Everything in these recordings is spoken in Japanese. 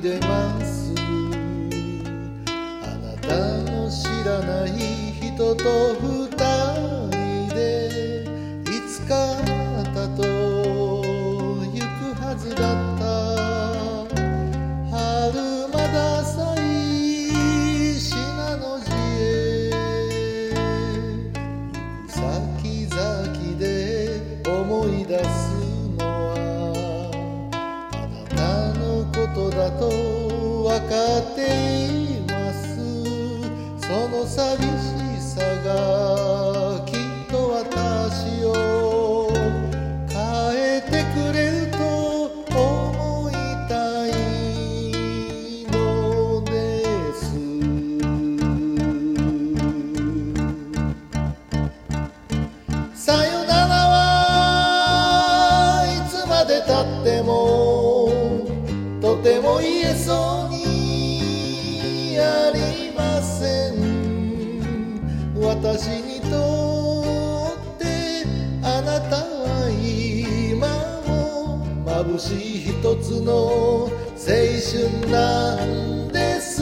出ますあなたの知らない人と二人でいつかっていますその寂しさがきっと私を変えてくれると思いたいのですさよならはいつまでたってもとても言えそうにありません私にとってあなたは今も眩しい一つの青春なんです。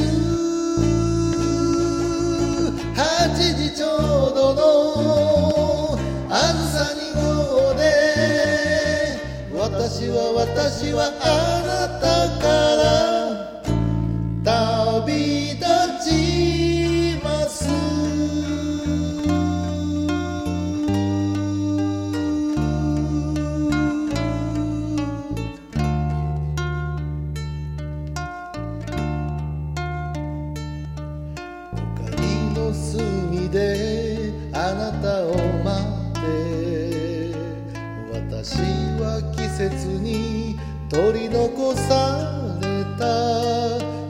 8時ちょうどのあずさ2号で。私は私はあなたから私は季節に取り残された。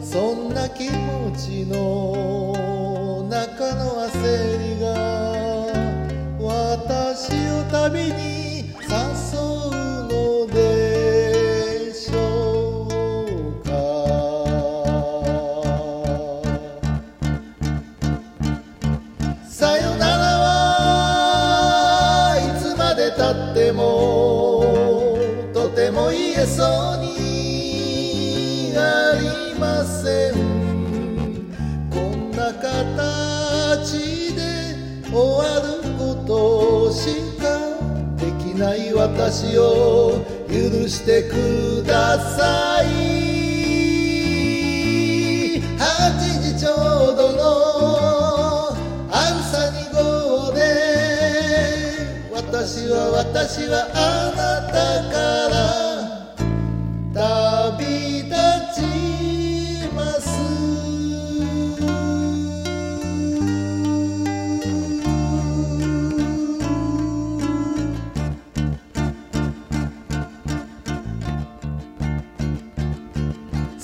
そんな気持ちの中の焦りが私を旅に私を許してください。8時ちょうどのあんさ2号で私は私はあなたから旅立ちます。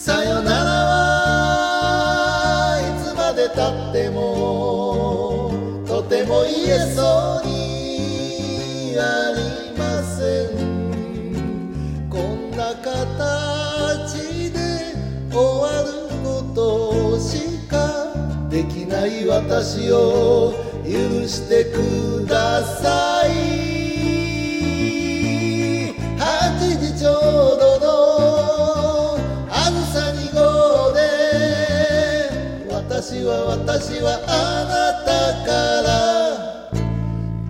さよならはいつまでたってもとても言えそうにありませんこんな形で終わることしかできない私を許してください私はあなたから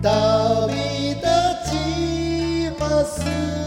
旅立ちます。